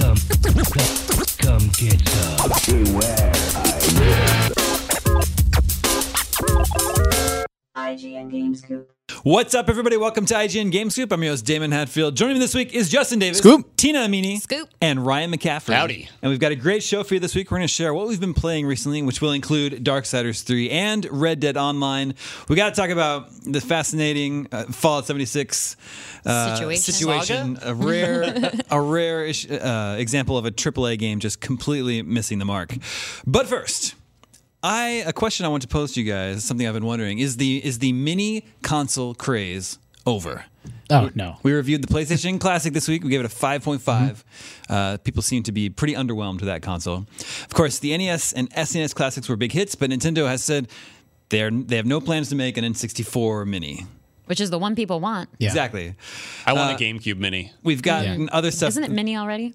Come, come, come, come get some. IGN Game Scoop. What's up, everybody? Welcome to IGN Game Scoop. I'm your host, Damon Hatfield. Joining me this week is Justin Davis, Scoop. Tina Amini, Scoop. and Ryan McCaffrey. Howdy. And we've got a great show for you this week. We're going to share what we've been playing recently, which will include Darksiders 3 and Red Dead Online. We got to talk about the fascinating uh, Fallout 76 uh, Situation. situation. A rare, a rare ish, uh, example of a AAA game just completely missing the mark. But first. I a question I want to pose to you guys, something I've been wondering, is the is the mini console craze over? Oh no. We reviewed the PlayStation Classic this week. We gave it a 5.5. Uh, people seem to be pretty underwhelmed with that console. Of course, the NES and SNES classics were big hits, but Nintendo has said they're they have no plans to make an N64 mini. which is the one people want. Yeah. Exactly. I want a GameCube Mini. We've gotten other stuff. Isn't it mini already?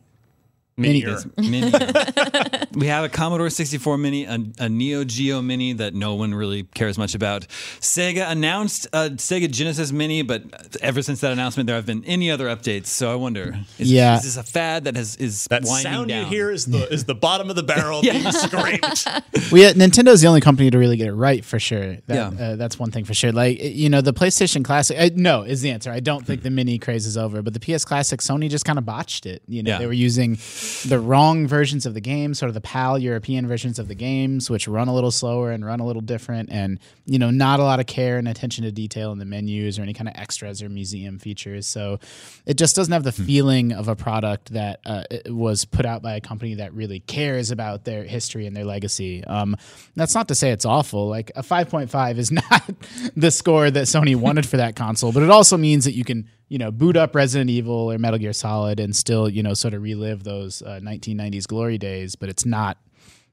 Mini. Mini. Mini. we have a Commodore 64 Mini, a, a Neo Geo Mini that no one really cares much about. Sega announced a Sega Genesis Mini, but ever since that announcement, there have been any other updates. So I wonder, is, Yeah. is this a fad that has is That winding sound down? you hear is the is the bottom of the barrel being scraped. We Nintendo's the only company to really get it right for sure. That, Yeah. uh, that's one thing for sure. Like you know, the PlayStation Classic. Uh, no, is the answer. I don't think the mini craze is over, but the PS Classic, Sony just kind of botched it. You know, Yeah. they were using the wrong versions of the game, sort of the PAL European versions of the games, which run a little slower and run a little different, and you know, not a lot of care and attention to detail in the menus or any kind of extras or museum features. So it just doesn't have the feeling of a product that uh, was put out by a company that really cares about their history and their legacy. Um, that's not to say it's awful. Like a 5.5 is not the score that Sony wanted for that console, but it also means that you can, you know, boot up Resident Evil or Metal Gear Solid and still, you know, sort of relive those uh, 1990s glory days. But it's not,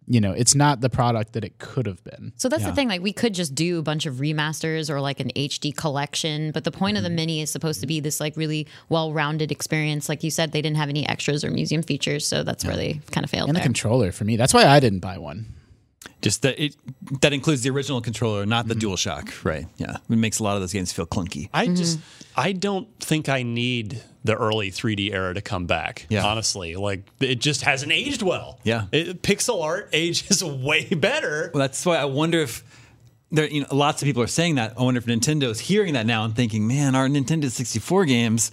you know, it's not the product that it could have been. So that's the thing. Like we could just do a bunch of remasters or like an HD collection, but the point of the mini is supposed to be this like really well-rounded experience. Like you said, they didn't have any extras or museum features, so that's where they kind of failed. And there. controller for me. That's why I didn't buy one. Just that it that includes the original controller, not Mm-hmm. the DualShock. Right? Yeah, it makes a lot of those games feel clunky. I just I don't think I need the early 3D era to come back. Yeah. Honestly, like it just hasn't aged well. Yeah. It, pixel art ages way better. Well, that's why I wonder if there, you know, lots of people are saying that. I wonder if Nintendo's hearing that now and thinking, man, our Nintendo 64 games,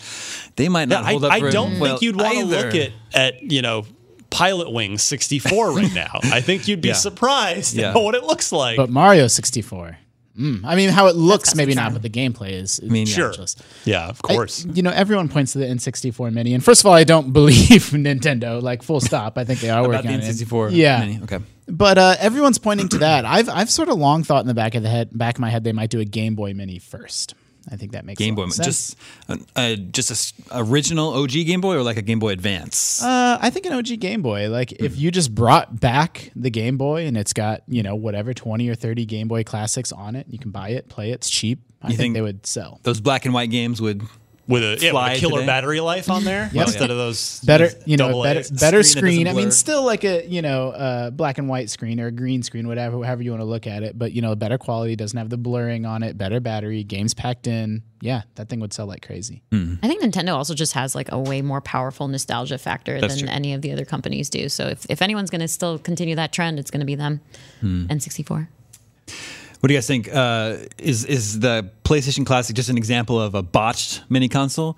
they might not I, hold up. I for don't well think you'd want to look at at you know Pilot Wing 64 right now. I think you'd be Yeah. surprised Yeah. at what it looks like. But Mario 64. I mean, how it looks, maybe not, but the gameplay is, is mean. Sure. matchless. Yeah, of I- course. you know, everyone points to the N64 Mini, and first of all, I don't believe Nintendo. Like, full stop. I think they are About working the on it. N64 Yeah, mini. Okay. but uh, everyone's pointing to that. I've I've sort of long thought in the back of the head, back of my head, they might do a Game Boy Mini first. I think that makes sense. Game Boy, just uh, uh, just a original OG Game Boy or like a Game Boy Advance. Uh, I think an OG Game Boy. Like if you just brought back the Game Boy and it's got you know whatever twenty or thirty Game Boy classics on it, you can buy it, play it. It's cheap. I think, think- they would sell. Those black and white games would. With a, yeah, with a killer today. battery life on there Yep. instead of those Better, those you know, better, better screen screen. I mean, still like a you know uh, black and white screen or a green screen, whatever, however you want to look at it. But you know, better quality, doesn't have the blurring on it, better battery, games packed in. Yeah, that thing would sell like crazy. I think Nintendo also just has like a way more powerful nostalgia factor That's than true. any of the other companies do. So if, if anyone's going to still continue that trend, it's going to be them. N64. What do you guys think? Uh, is is the PlayStation Classic just an example of a botched mini console?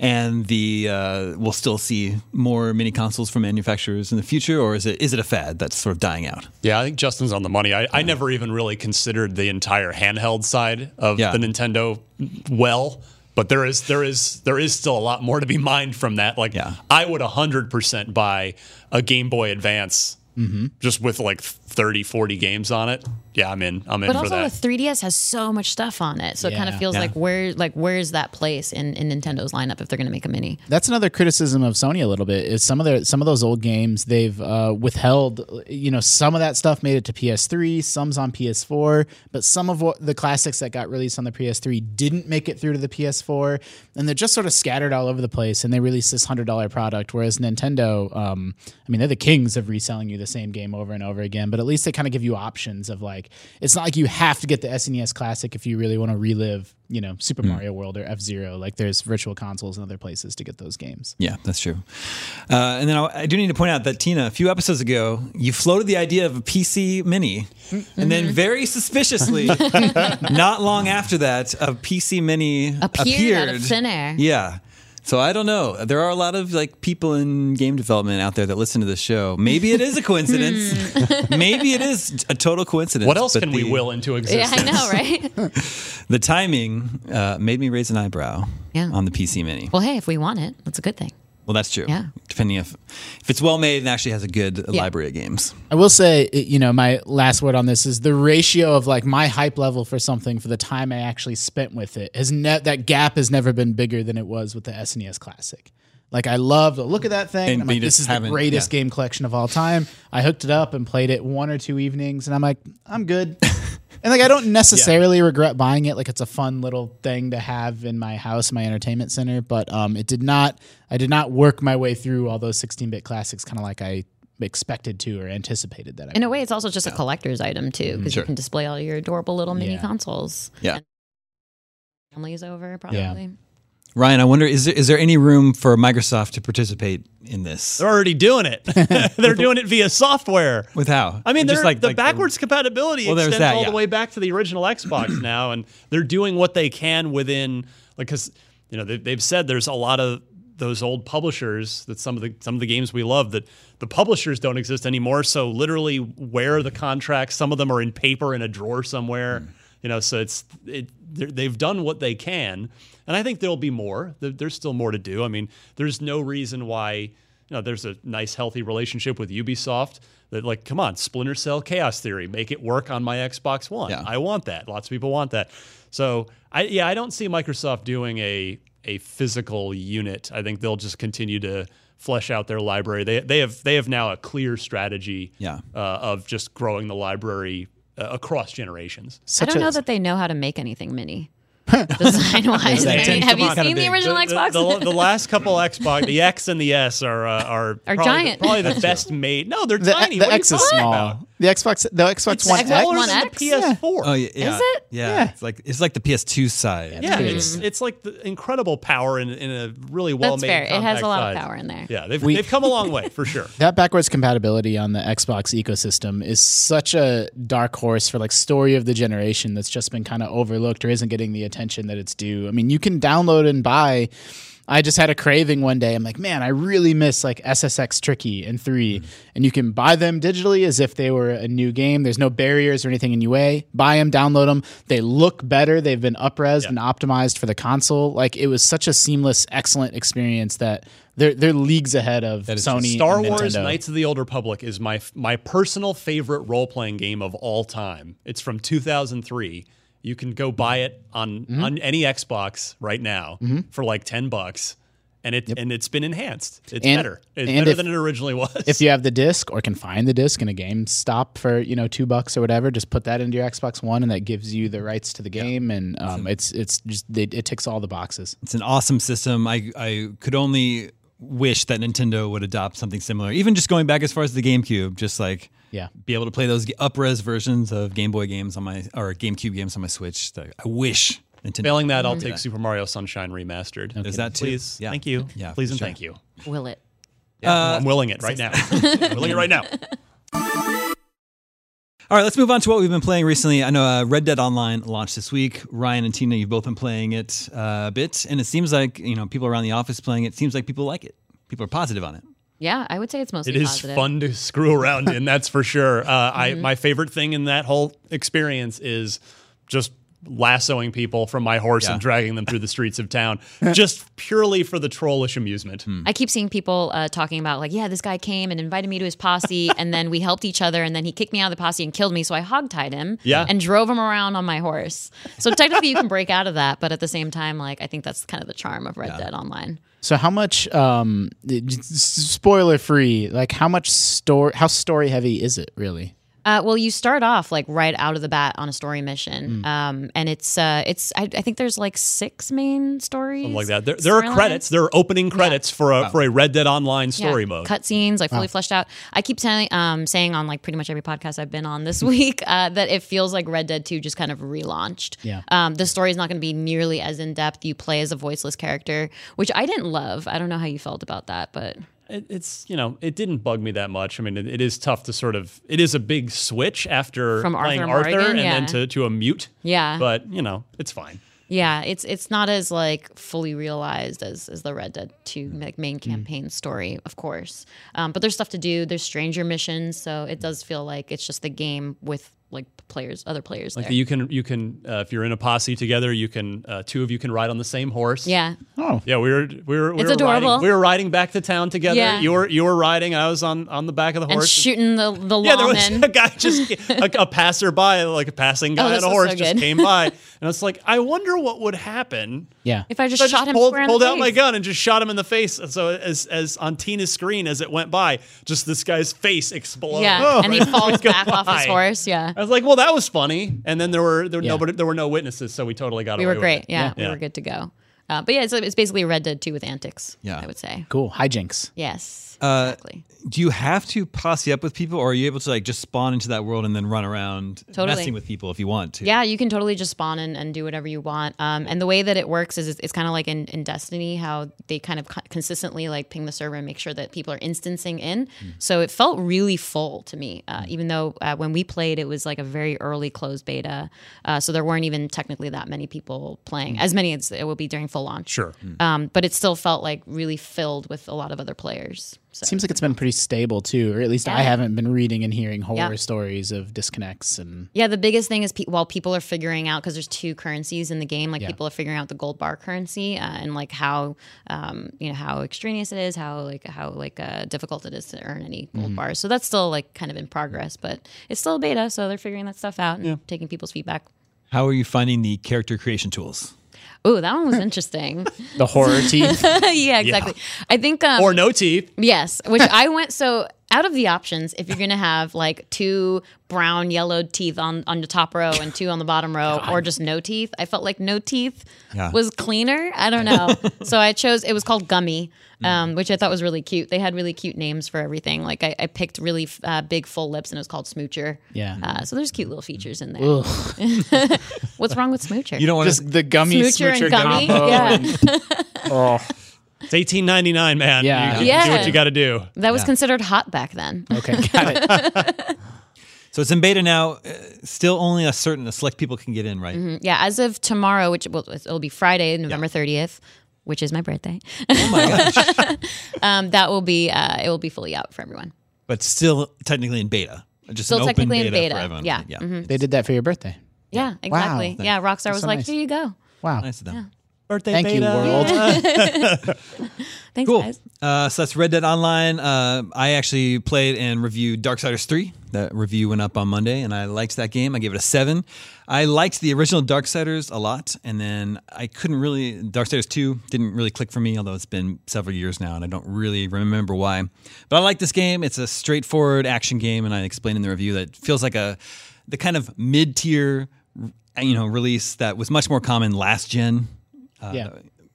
And the uh, we'll still see more mini consoles from manufacturers in the future, or is it is it a fad that's sort of dying out? Yeah, I think Justin's on the money. I, I never even really considered the entire handheld side of Yeah. the Nintendo well, but there is there is there is still a lot more to be mined from that. Like Yeah. I would 100% buy a Game Boy Advance just with like 30 40 games on it. Yeah, I'm in. I'm in But for also, that. the 3DS has so much stuff on it, so it kind of Yeah. feels Yeah. like where like where's that place in, in Nintendo's lineup if they're going to make a mini? That's another criticism of Sony a little bit is some of their some of those old games they've uh, withheld. You know, some of that stuff made it to PS3, some's on PS4, but some of what the classics that got released on the PS3 didn't make it through to the PS4, and they're just sort of scattered all over the place. And they released this hundred dollar product, whereas Nintendo, um, I mean, they're the kings of reselling you the same game over and over again. But at least they kind of give you options of like, it's not like you have to get the SNES Classic if you really want to relive, you know, Super hmm. Mario World or F Zero. Like, there's virtual consoles and other places to get those games. Yeah, that's true. Uh, and then I, I do need to point out that Tina, a few episodes ago, you floated the idea of a PC Mini, mm-hmm. and then mm-hmm. very suspiciously, not long after that, a PC Mini Appeared out of appeared. thin air. Yeah. So I don't know. There are a lot of like people in game development out there that listen to this show. Maybe it is a coincidence. Maybe it is a total coincidence. what else but can we will into existence? Yeah. I know, right? The timing uh, made me raise an eyebrow Yeah. on the PC Mini. well, hey, if we want it, that's a good thing. Well, that's true. Yeah. Depending if if it's well made and actually has a good Yeah. library of games. I will say, you know, my last word on this is the ratio of like my hype level for something for the time I actually spent with it has ne- that gap has never been bigger than it was with the SNES Classic. Like I love the look of that thing. And I'm like, this is the greatest yeah. game collection of all time. I hooked it up and played it one or two evenings, and I'm like, I'm good. and like I don't necessarily regret buying it. Like it's a fun little thing to have in my house, my entertainment center. But um, it did not. I did not work my way through all those 16-bit classics, kind of like I expected to or anticipated that. I In a way, it's also just a collector's item too, because Sure. you can display all your adorable little mini Yeah. consoles. Yeah. And Families over probably. Ryan, I wonder is there, is there any room for Microsoft to participate in this? They're already doing it. they're doing it via software. With how? I mean, Just they're, the backwards compatibility Well, extends that, all yeah. the way back to the original Xbox now, and they're doing what they can within, like, because you know they, they've said there's a lot of those old publishers that some of the some of the games we love that the publishers don't exist anymore. So literally, where the contracts? Some of them are in paper in a drawer somewhere. Mm. You know, so it's it. They've done what they can, and I think there'll be more. There's still more to do. I mean, there's no reason why you know, there's a nice, healthy relationship with Ubisoft. That like, come on, Splinter Cell, Chaos Theory, make it work on my Xbox One. Yeah. I want that. Lots of people want that. So I yeah, I don't see Microsoft doing a a physical unit. I think they'll just continue to flesh out their library. They they have they have now a clear strategy Yeah. uh, of just growing the library uh, across generations. I don't a- know that they know how to make anything mini. Design wise, I have you seen the original The, Xbox? the, the last couple Xbox, the X and the S are uh, are Are probably, giant. probably the best made. No, they're the, tiny. the what are you X is small. about? The Xbox, the Xbox It's One smaller X. One X? the PS4. Oh yeah, yeah. it? Yeah. Yeah. It's like it's like the PS2 side. Yeah, pretty it's it's like the incredible power in, in a really well That's made. fair. It has a lot size. of power in there. Yeah, they've We- they've come a long way for sure. That backwards compatibility on the Xbox ecosystem is such a dark horse for like story of the generation that's just been kind of overlooked or isn't getting the attention that it's due. I mean, you can download and buy I just had a craving one day. I'm like, man, I really miss like SSX Tricky and 3. Mm-hmm. And you can buy them digitally as if they were a new game. There's no barriers or anything in way. Buy them, download them. They look better. They've been upres and optimized for the console. Like it was such a seamless, excellent experience that they're they're leagues ahead of Sony. Star Wars. Knights of the Old Republic is my my personal favorite role playing game of all time. It's from 2003. You can go buy it on Mm-hmm. on any Xbox right now for like 10 bucks. And it and it's been enhanced. It's And- better. It's better if- than it originally was. If you have the disc or can find the disc in a GameStop for you know two bucks or whatever, just put that into your Xbox One, and that gives you the rights to the game, and um, it's it's just it, it ticks all the boxes. It's an awesome system. I I could only wish that Nintendo would adopt something similar. Even just going back as far as the GameCube, just like Yeah. be able to play those up-res versions of Game Boy games on my or GameCube games on my Switch. That I wish Nintendo. Failing that, I'll take Super Mario Sunshine remastered. Is that too? Please, Yeah. thank you. Yeah, please and sure. thank you. Will it? Yeah. I'm willing it right now. I'm willing it right now. All right, let's move on to what we've been playing recently. I know uh, Red Dead Online launched this week. Ryan and Tina, you've both been playing it uh, a bit, and it seems like you know people around the office playing it. Seems like people like it. People are positive on it. Yeah, I would say it's mostly It is positive. fun to screw around in, that's for sure. Uh, I Mm-hmm. my favorite thing in that whole experience is just lassoing people from my horse Yeah. and dragging them through the streets of town, just purely for the trollish amusement. I keep seeing people uh, talking about like, yeah, this guy came and invited me to his posse, and then we helped each other, and then he kicked me out of the posse and killed me. So I hogtied him, Yeah. and drove him around on my horse. So technically, you can break out of that, but at the same time, like I think that's kind of the charm of Red Dead Online. So how much um, spoiler free? Like how much story? How story heavy is it really? Uh, well, you start off like right out of the bat on a story mission, Hmm. um, and it's uh, it's I, I think there's like six main stories, Something like that. There, there are storylines. credits. There are opening credits for a for a Red Dead Online story mode. cutscenes, like fully fleshed out. I keep saying, um, saying on like pretty much every podcast I've been on this week uh, that it feels like Red Dead Two just kind of relaunched. Yeah. Um, the story is not going to be nearly as in depth. You play as a voiceless character, which I didn't love. I don't know how you felt about that, but it, it's you know it didn't bug me that much. I mean, it, it is tough to sort of it is a big switch after From playing Arthur Arthur, Morgan, and then to to a mute. Yeah. but you know it's fine. yeah, it's it's not as like fully realized as as the Red Dead Two like main campaign story, of course. Um, but there's stuff to do. There's stranger missions, so it does feel like it's just the game with like players, other players there. You can you can uh, if you're in a posse together, you can uh, two of you can ride on the same horse. yeah. Oh, Yeah, we were we were we It's were adorable. Riding, we were riding back to town together. Yeah. You were you were riding. I was on on the back of the horse And horse. shooting the the yeah, there was lawman. a guy just a, a passerby, like a passing guy Oh, on this a was horse, so just came by, and it's like, I wonder what would happen yeah. If I just So I shot him pulled, pulled the out my gun and just shot him in the face. And So as as on Tina's screen as it went by, just this guy's face exploded. Yeah, and he falls Go back off his horse. Yeah, I was like, well, that was funny. And then there were there were Yeah. nobody there were no witnesses, so we totally got away. we away were with great. it. Yeah, we Yeah. were good to go. Uh, but yeah, it's, it's basically Red Dead 2 with antics. Yeah. I would say. Cool. Hijinks. Yes, Uh, exactly. Do you have to posse up with people, or are you able to like just spawn into that world and then run around Totally. messing with people if you want to? Yeah, you can totally just spawn and, and do whatever you want. Um, and the way that it works is it's, it's kind of like in, in Destiny, how they kind of co- consistently like ping the server and make sure that people are instancing in. So it felt really full to me, uh, even though uh, when we played, it was like a very early closed beta. Uh, so there weren't even technically that many people playing, as many as it will be during full launch. Sure. Um, but it still felt like really filled with a lot of other players. So. Seems like it's been pretty stable too, or at least I haven't been reading and hearing horror Yeah. stories of disconnects and Yeah, the biggest thing is pe- while people are figuring out because there's two currencies in the game, like Yeah. people are figuring out the gold bar currency uh, and like how um, you know how extraneous it is, how like how like uh, difficult it is to earn any gold bars. So that's still like kind of in progress, but it's still a beta, so they're figuring that stuff out and taking people's feedback. How are you finding the character creation tools? Oh, that one was interesting. the horror teeth. yeah, exactly. I think um, Or no teeth. Yes, which I went so out of the options, if you're gonna have like two brown yellowed teeth on on the top row and two on the bottom row, or just no teeth, I felt like no teeth Yeah. was cleaner. I don't know, so I chose it was called Gummy, um, which I thought was really cute. They had really cute names for everything. Like I, I picked really uh, big full lips and it was called Smoocher. Yeah. Uh, so there's cute little features in there. Ugh. What's wrong with Smoocher? You don't want Just the gummy Smoocher and gummy? combo. Yeah. and- oh, It's eighteen ninety nine, man. Yeah. You, you Yeah. do what you got to do. that was Yeah. considered hot back then. okay, got it. So it's in beta now. Uh, still, only a certain a select people can get in, right? Yeah, as of tomorrow, which will it'll be Friday, November thirtieth. which is my birthday, Oh my gosh! um, that will be uh, it will be fully out for everyone. but still technically in beta. Just Still an open technically in beta, beta, for everyone. yeah. yeah. Mhm. They did that for your birthday. Yeah, exactly. Yeah, Rockstar was so like, nice. "Here you go." Wow. Nice of them. Birthday Thank you, beta. world. Thanks, Cool. guys. Uh, so that's Red Dead Online. Uh, I actually played and reviewed Darksiders 3. That review went up on Monday, and I liked that game. I gave it a 7. I liked the original Darksiders a lot, and then I couldn't really. Darksiders 2 didn't really click for me, although it's been several years now, and I don't really remember why. But I like this game. It's a straightforward action game, and I explained in the review that it feels like a the kind of mid tier you know release that was much more common last gen Uh, yeah.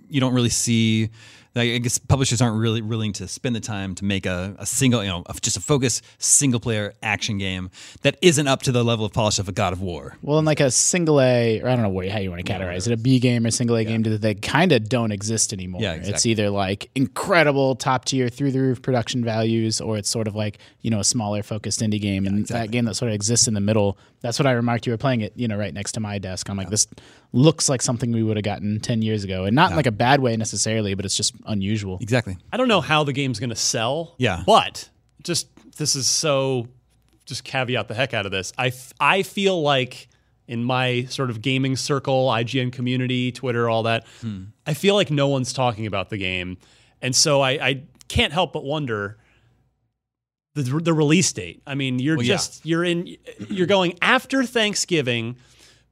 you don't really see like, I guess publishers aren't really willing to spend the time to make a, a single, you know, just a focus single player action game that isn't up to the level of polish of a God of War. Well, in like a single A, or I don't know what, how you want to categorize it, a B game or single A game, that they kind of don't exist anymore. Yeah, It's either like incredible top tier through the roof production values, or it's sort of like you know a smaller focused indie game, and that game that sort of exists in the middle. That's what I remarked. You were playing it, you know, right next to my desk. I'm like, this looks like something we would have gotten ten years ago, and not in like a bad way necessarily, but it's just unusual. Exactly. I don't know how the game's going to sell. Yeah. But just this is so just caveat the heck out of this. I, f- I feel like in my sort of gaming circle, IGN community, Twitter, all that, hmm. I feel like no one's talking about the game. And so I, I can't help but wonder the, the release date. I mean, you're Well, yeah. just you're in you're going after Thanksgiving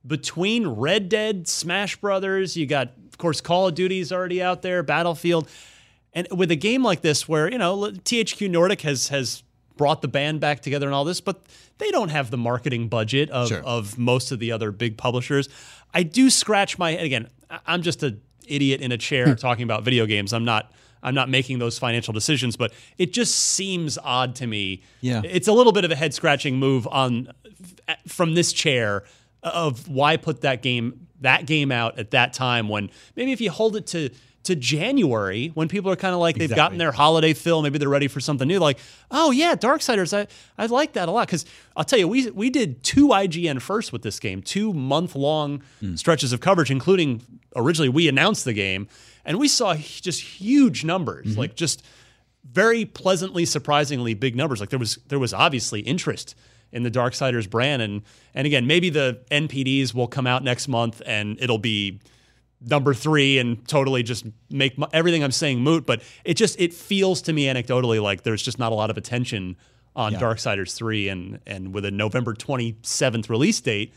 between Red Dead, Smash Brothers, you got of course Call of Duty's already out there, Battlefield. And with a game like this where, you know, THQ Nordic has has brought the band back together and all this, but they don't have the marketing budget of, Sure. of most of the other big publishers. I do scratch my head again. I'm just an idiot in a chair hmm. talking about video games. I'm not I'm not making those financial decisions, but it just seems odd to me. Yeah. It's a little bit of a head scratching move on from this chair of why put that game that game out at that time when maybe if you hold it to to January when people are kind of like they've gotten their holiday fill, maybe they're ready for something new. Like, oh yeah, Darksiders, I I like that a lot because I'll tell you, we we did two IGN first with this game, two month long hmm. stretches of coverage, including originally we announced the game, and we saw just huge numbers, mm-hmm. like just very pleasantly, surprisingly big numbers. Like there was there was obviously interest in the Darksiders brand, and and again, maybe the NPDs will come out next month and it'll be number three and totally just make my, everything I'm saying moot. But it just it feels to me anecdotally like there's just not a lot of attention on Darksiders three, and and with a November 27th release date.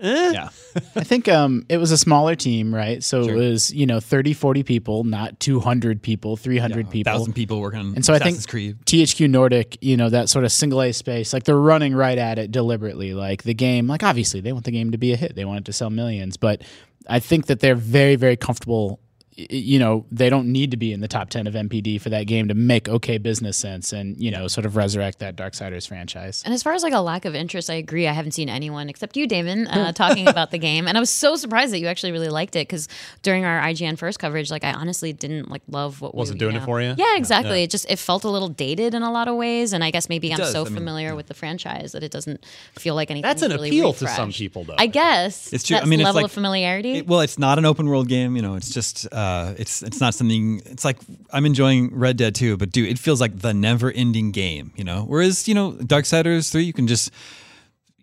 Yeah. I think um, it was a smaller team, right? So it was, you know, 30, 40 people, not 200 people, 300 people. thousand people working on And so I think Creed. THQ Nordic, you know, that sort of single A space, like they're running right at it deliberately. Like the game, like obviously they want the game to be a hit, they want it to sell millions, but I think that they're very, very comfortable. Y- You know, they don't need to be in the top 10 of NPD for that game to make okay business sense and, you know, sort of resurrect that Darksiders franchise. And as far as like a lack of interest, I agree. I haven't seen anyone except you, Damon, uh, talking about the game, and I was so surprised that you actually really liked it because during our IGN first coverage, like I honestly didn't like love what Wasn't we, doing it know. for you? Yeah, exactly. It just it felt a little dated in a lot of ways, and I guess maybe I'm does. so I mean, familiar with the franchise that it doesn't feel like anything. That's an really appeal to some people, though. I guess It's true. That I mean, it's level like- of familiarity. It- well, it's not an open world game. You know, it's just uh, Uh, it's it's not something. It's like I'm enjoying Red Dead too, but dude, it feels like the never ending game. You know, whereas you know Darksiders three, you can just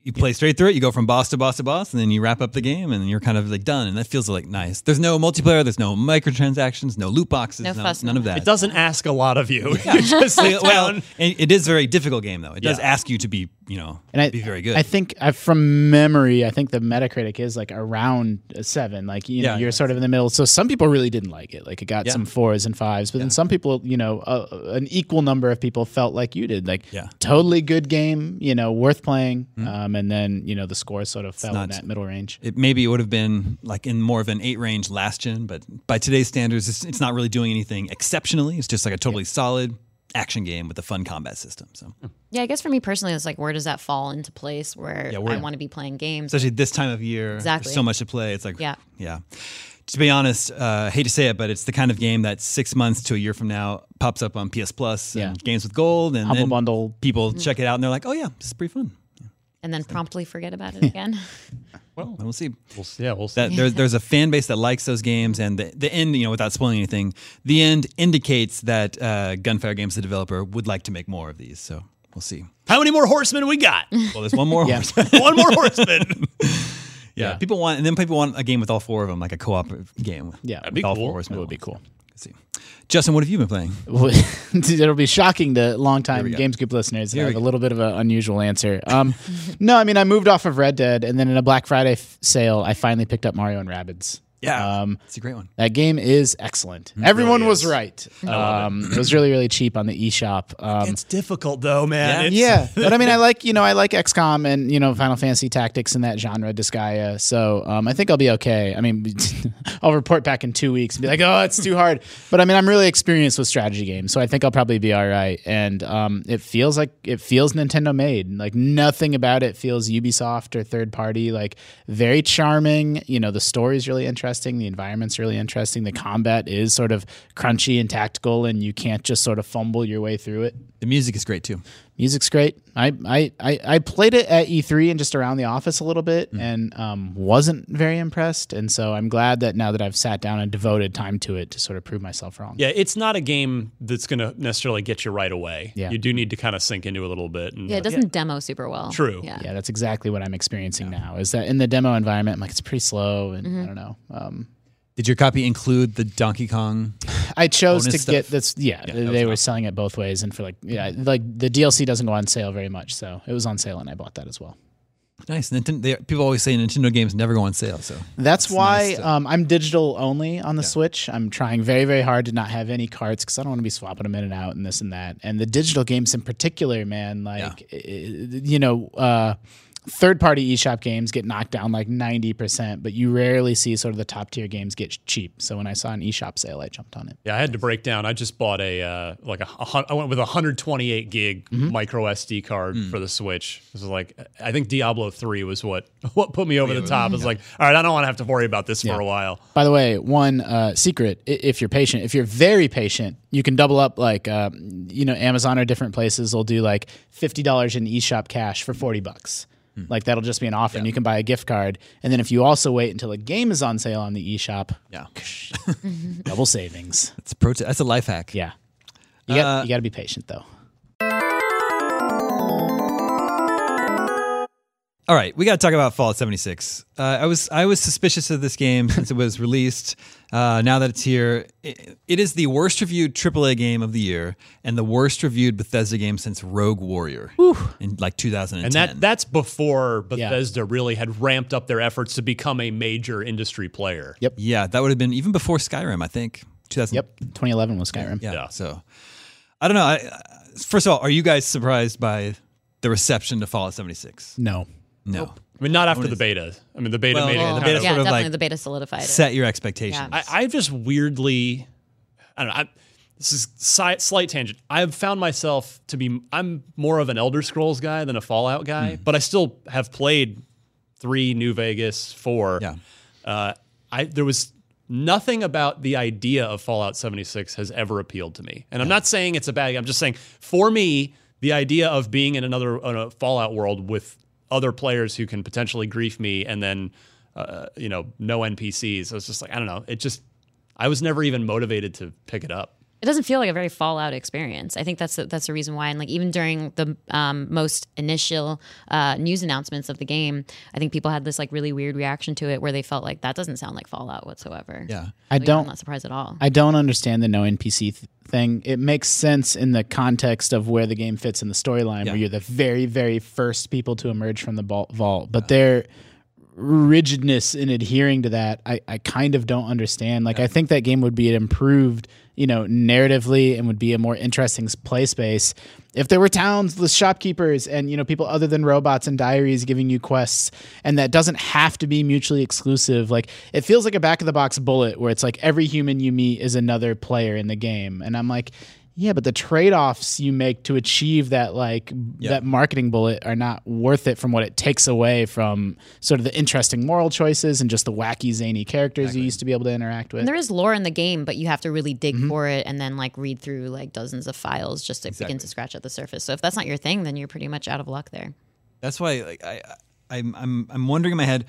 you play straight through it. You go from boss to boss to boss, and then you wrap up the game, and you're kind of like done. And that feels like nice. There's no multiplayer. There's no microtransactions. No loot boxes. No fuss, none of that. it doesn't ask a lot of you. You just well, it is a very difficult game though. It does Yeah. ask you to be, you know, And I, be very good. I think I, from memory, I think the Metacritic is like around a seven. Like you know, Yeah, you're yeah. sort of in the middle. So some people really didn't like it. Like it got Yeah. some fours and fives, but then some people, you know, uh, an equal number of people felt like you did. Like Yeah. totally good game, you know, worth playing. Um, and then you know the score sort of fell in that middle range. it maybe it would have been like in more of an eight range last gen, but by today's standards, it's, it's not really doing anything exceptionally. It's just like a totally solid action game with a fun combat system. So, yeah, I guess for me personally, it's like where does that fall into place where Yeah, I want to be playing games? especially this time of year, Exactly. there's so much to play. It's like, Yeah. yeah. To be honest, uh, I hate to say it, but it's the kind of game that six months to a year from now pops up on PS Plus and Yeah. Games with Gold, and Humble then bundle. people check it out and they're like, "Oh yeah, this is pretty fun." And and then promptly forget about it again. well, we'll see. We'll see. Yeah, we'll see. That there, there's a fan base that likes those games, and the, the end, you know, without spoiling anything, the end indicates that uh, Gunfire Games, the developer, would like to make more of these. So we'll see. How many more horsemen we got? Well, there's one more. Yeah. horse. One more horseman. yeah. Yeah. People want, and then people want a game with all four of them, like a co-op game. Yeah. with That'd be all cool. four horsemen. It would be cool. Let's see. Justin, what have you been playing? It'll be shocking to longtime. GameScoop listeners. Here we have a little bit of an unusual answer. Um, no, I mean I moved off of Red Dead, and then in a Black Friday f- sale, I finally picked up Mario and Rabbids. Yeah, Um, it's a great one. That game is excellent. Everyone really was right. Um, it was really, really cheap on the eShop. Um, it's difficult though, man. Yeah. It's- yeah, but I mean, I like you know, I like XCOM and you know Final Fantasy Tactics in that genre, Disgaea. So um, I think I'll be okay. I mean, I'll report back in two weeks and be like, oh, it's too hard. But I mean, I'm really experienced with strategy games, so I think I'll probably be all right. And um, it feels like it feels Nintendo made. Like nothing about it feels Ubisoft or third party. Like very charming. You know, the story's really interesting. The environment's really interesting. The combat is sort of crunchy and tactical, and you can't just sort of fumble your way through it. The music is great too. Music's great. I, I, I, I played it at E3 and just around the office a little bit and um, wasn't very impressed. And so I'm glad that now that I've sat down and devoted time to it to sort of prove myself wrong. Yeah, it's not a game that's going to necessarily get you right away. Yeah. You do need to kind of sink into it a little bit. And, Yeah, uh, it doesn't demo super well. True. Yeah. Yeah, that's exactly what I'm experiencing now. Is that in the demo environment, I'm like, it's pretty slow and I don't know. Um, Did your copy include the Donkey Kong? I chose to get stuff? this. Yeah, that they were selling it both ways, and for like, yeah, like the DLC doesn't go on sale very much, so it was on sale, and I bought that as well. Nice. Nintendo, they, people always say Nintendo games never go on sale. So That's why nice to- um, I'm digital only on the Switch. I'm trying very, very hard to not have any carts because I don't want to be swapping them in and out and this and that. And the digital games in particular, man, like, i- you know, uh, third party eShop games get knocked down like 90%, but you rarely see sort of the top tier games get cheap. So when I saw an eShop sale, I jumped on it. Yeah, I had to break down. I just bought a uh, like a, a I went with a 128 gig micro SD card for the Switch. This was like I think Diablo 3 was what what put me over the top. I was like, all right, I don't want to have to worry about this for a while. By the way, one uh, secret: if you're patient, if you're very patient, you can double up. Like uh, you know, Amazon or different places will do like fifty dollars in eShop cash for forty bucks. Like that'll just be an offer, and you can buy a gift card. And then if you also wait until a game is on sale on the eShop, yeah, double savings. it's a pro. T- that's a life hack. Yeah, you got Uh, you got to be patient though. All right, we got to talk about Fallout 76. Uh, I was I was suspicious of this game since it was released. Uh, now that it's here, it, it is the worst reviewed AAA game of the year and the worst reviewed Bethesda game since Rogue Warrior in like 2010. And that that's before Bethesda really had ramped up their efforts to become a major industry player. Yep. yeah, that would have been even before Skyrim, I think. 2000. Yep, 2011 was Skyrim. Yeah. Yeah. So I don't know. I, I- first of all, are you guys surprised by the reception to Fallout 76? No, No. I mean, not after the beta. I mean, the beta Well, made yeah, it. the kind beta of- yeah, sort of definitely like the beta solidified it. Set your expectations. Yeah. I, I've just weirdly, I don't know. I, this is si- slight tangent. I've found myself to be. I'm more of an Elder Scrolls guy than a Fallout guy, Hmm. but I still have played three, New Vegas, four. Yeah. Uh, I there was nothing about the idea of Fallout 76 has ever appealed to me, and I'm not saying it's a bad. I'm just saying for me, the idea of being in another in a Fallout world with other players who can potentially grief me, and then uh, you know no NPCs. I was just like, I don't know. It just I was never even motivated to pick it up. It doesn't feel like a very Fallout experience. I think that's the, that's the reason why. And like even during the um, most initial uh, news announcements of the game, I think people had this like really weird reaction to it, where they felt like that doesn't sound like Fallout whatsoever. yeah. I So, yeah, don't. I'm not surprised at all. I don't understand the no NPC th- thing. It makes sense in the context of where the game fits in the storyline, Yeah. where you're the very, very first people to emerge from the vault. But their rigidness in adhering to that, I, I kind of don't understand. Like, I think that game would be improved, you know, narratively and would be a more interesting play space if there were towns with shopkeepers and, you know, people other than robots and diaries giving you quests. And that doesn't have to be mutually exclusive. Like, it feels like a back of the box bullet where it's like every human you meet is another player in the game. And I'm like, yeah, but the trade-offs you make to achieve that like that marketing bullet are not worth it from what it takes away from sort of the interesting moral choices and just the wacky zany characters you used to be able to interact with. And there is lore in the game, but you have to really dig Mm-hmm. for it and then like read through like dozens of files just to begin to scratch at the surface. So if that's not your thing, then you're pretty much out of luck there. That's why like, I, I I'm I'm I'm wondering in my head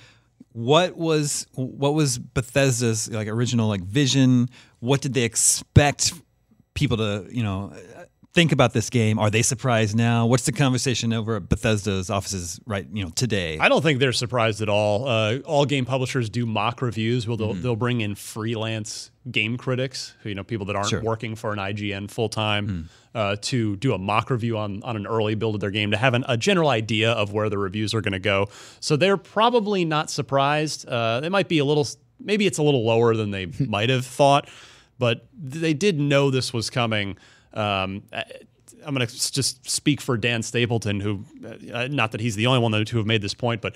what was what was Bethesda's like original like vision? What did they expect people to you know think about this game? Are they surprised now? What's the conversation over at Bethesda's offices right you know today? I don't think they're surprised at all. Uh, all game publishers do mock reviews. Well, they'll, they'll bring in freelance game critics, you know, people that aren't Sure. working for an IGN full time, uh, to do a mock review on on an early build of their game to have an, a general idea of where the reviews are going to go. So they're probably not surprised. Uh, they might be a little, maybe it's a little lower than they might have thought, but they did know this was coming. Um, I'm going to just speak for Dan Stapleton, who, uh, not that he's the only one to have made this point, but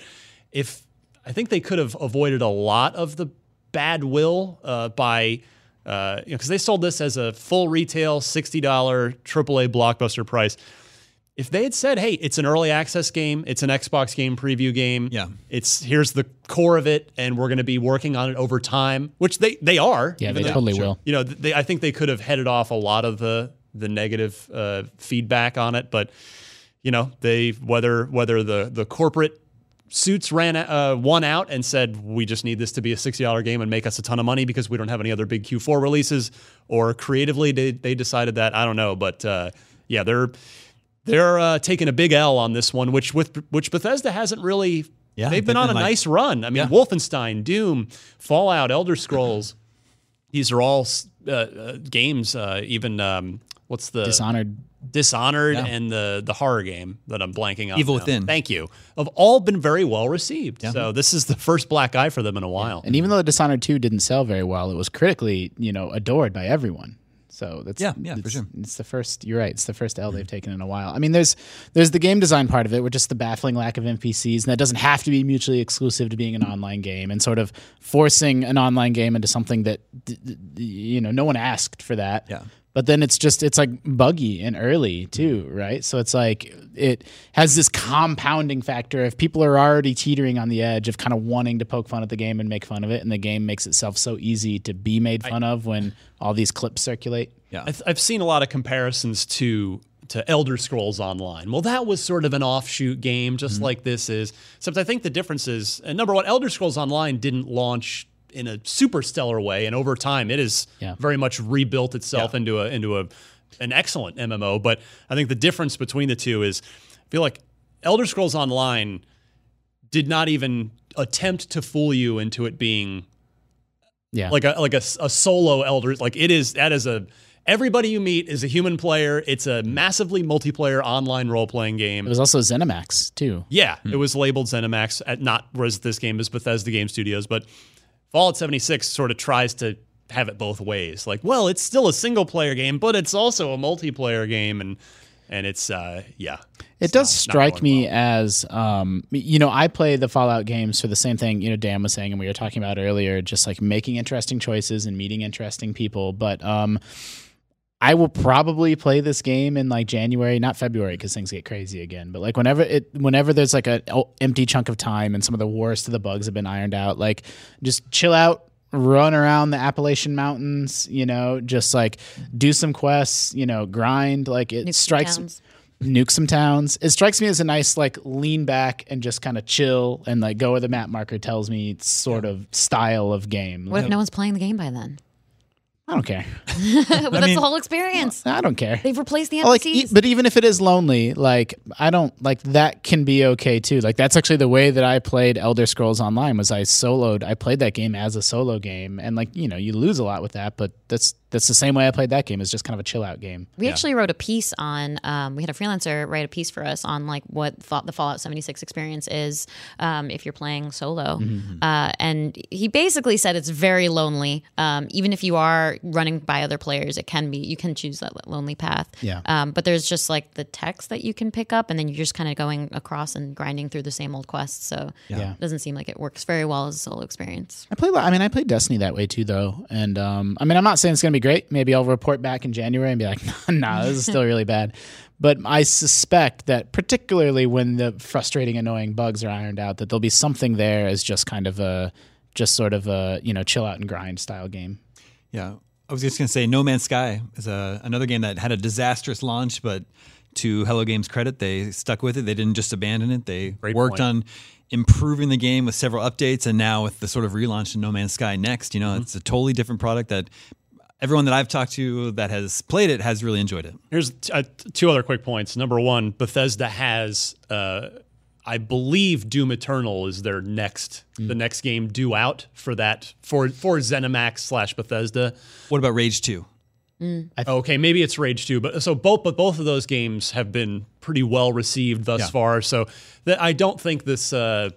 if I think they could have avoided a lot of the bad will uh, by, uh, you know, because they sold this as a full retail $60 AAA blockbuster price. If they had said, "Hey, it's an early access game, it's an Xbox game preview game, Yeah. it's here's the core of it, and we're going to be working on it over time," which they they are, Yeah, they though- totally will. you know, they, I think they could have headed off a lot of the the negative uh, feedback on it, but you know, they whether whether the the corporate suits ran uh, one out and said we just need this to be a sixty dollar game and make us a ton of money because we don't have any other big Q4 releases, or creatively they they decided that I don't know, but uh, yeah, they're they're uh, taking a big L on this one, which with which Bethesda hasn't really. Yeah, they've been they've on been a like- nice run. I mean, Yeah. Wolfenstein, Doom, Fallout, Elder Scrolls. These are all uh, uh, games. Uh, even um, what's the Dishonored. Dishonored Yeah. and the the horror game that I'm blanking on. Evil now. Within. Thank you. Have all been very well received. So this is the first black eye for them in a while. And even though the Dishonored 2 didn't sell very well, it was critically, you know, adored by everyone. So that's Yeah, yeah, for sure. It's the first. You're right. It's the first L they've mm-hmm. taken in a while. I mean, there's there's the game design part of it, with just the baffling lack of NPCs, and that doesn't have to be mutually exclusive to being an online game, and sort of forcing an online game into something that you know no one asked for that. Yeah. But then it's just it's like buggy and early too, right? So it's like it has this compounding factor. If people are already teetering on the edge of kind of wanting to poke fun at the game and make fun of it, and the game makes itself so easy to be made fun of when all these clips circulate. Yeah. I've, I've seen a lot of comparisons to to Elder Scrolls Online. Well, that was sort of an offshoot game, just Mm-hmm. like this is. Except I think the difference is, and number one, Elder Scrolls Online didn't launch in a super stellar way, and over time, it has Yeah. very much rebuilt itself Yeah. into a into a an excellent MMO. But I think the difference between the two is, I feel like Elder Scrolls Online did not even attempt to fool you into it being Yeah. like a like a, a solo elder like it is that is a everybody you meet is a human player it's a massively multiplayer online role-playing game. it was also ZeniMax too. yeah hmm. it was labeled ZeniMax at not whereas this game is Bethesda Game Studios but Fallout 76 sort of tries to have it both ways like well it's still a single player game but it's also a multiplayer game and and it's uh yeah It does not- not strike going me well. as, um, you know, I play the Fallout games for the same thing, you know, Dan was saying, and we were talking about earlier, just like making interesting choices and meeting interesting people. But um, I will probably play this game in like January, not February, because things get crazy again. But like whenever it, whenever there's like an empty chunk of time and some of the worst of the bugs have been ironed out, like just chill out, run around the Appalachian Mountains, you know, just like do some quests, you know, grind. Like it Nuke strikes towns. nuke some towns. It strikes me as a nice like lean back and just kind of chill and like go where the map marker tells me sort of style of game. What if no one's playing the game by then? I don't care. but that's mean- the whole experience. I don't care. They've replaced the Oh, like, NPCs. e- but even if it is lonely, like I don't like that can be okay too. Like that's actually the way that I played Elder Scrolls Online was I soloed. I played that game as a solo game, and like you know you lose a lot with that, but that's that's the same way I played that game. It's just kind of a chill out game. We actually wrote a piece on. Um, we had a freelancer write a piece for us on like what the Fallout 76 experience is um, if you're playing solo, uh, and he basically said it's very lonely. Um, even if you are running by other players, it can be you can choose that lonely path. Yeah. Um, but there's just like the text that you can pick up, and then you're just kind of going across and grinding through the same old quests. So Yeah. it doesn't seem like it works very well as a solo experience. I play. I mean, I played Destiny that way too, though. And um, I mean, I'm not saying it's going to be great. Maybe I'll report back in January and be like, "Nah, this is still really bad." But I suspect that, particularly when the frustrating, annoying bugs are ironed out, that there'll be something there as just kind of a, just sort of a you know chill out and grind style game. Yeah. I was just going to say No Man's Sky is a, another game that had a disastrous launch, but To Hello Games' credit, they stuck with it. They didn't just abandon it. They Great worked point. on improving the game with several updates, and now with the sort of relaunch of No Man's Sky next, you know, Mm-hmm. it's a totally different product that everyone that I've talked to that has played it has really enjoyed it. Here's t- uh, two other quick points. Number one, Bethesda has, uh, I believe, Doom Eternal is their next, the next game due out for that for for ZeniMax slash Bethesda. What about Rage Two? Okay, maybe it's Rage 2, but so both but both of those games have been pretty well received thus Yeah. far. So that I don't think this uh,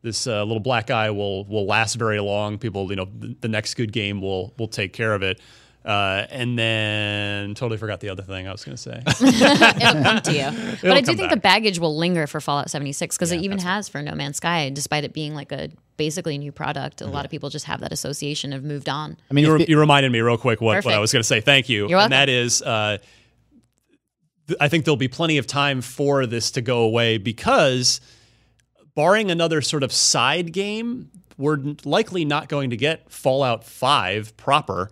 this uh, little black eye will will last very long. People, you know, the, the next good game will will take care of it. Uh, and then totally forgot the other thing I was going to say. It'll come to you. but I do think back. the baggage will linger for Fallout 76 because it even has for No Man's Sky, despite it being like a basically new product. A lot of people just have that association of moved on. I mean, you, re- it- you reminded me real quick what, what I was going to say. Thank you. You're welcome. And that is, uh, th- I think there'll be plenty of time for this to go away because, barring another sort of side game, we're likely not going to get Fallout 5 proper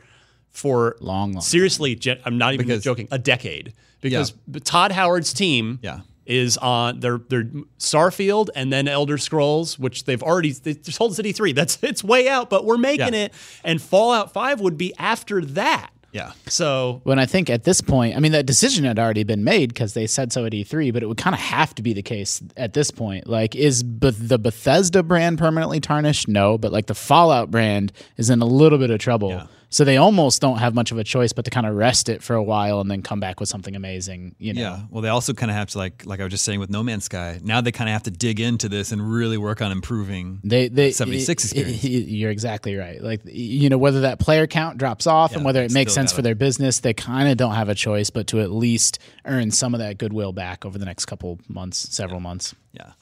for Long, long Seriously, gen- I'm not even Because- joking. A decade because Todd Howard's team Yeah. is on their their Starfield and then Elder Scrolls, which they've already they told City Three. That's it's way out, but we're making Yeah. it. And Fallout Five would be after that. Yeah. So When I think at this point, I mean, that decision had already been made because they said so at E3, but it would kind of have to be the case at this point. Like, is Beth- the Bethesda brand permanently tarnished? No, but like the Fallout brand is in a little bit of trouble. Yeah. So they almost don't have much of a choice but to kind of rest it for a while and then come back with something amazing. You know, Yeah. Well, they also kind of have to like, like I was just saying with No Man's Sky. Now they kind of have to dig into this and really work on improving. They, they 76 experience. You're exactly right. Like you know, whether that player count drops off and whether it makes sense for their business, they kind of don't have a choice but to at least earn some of that goodwill back over the next couple months, several months. Yeah.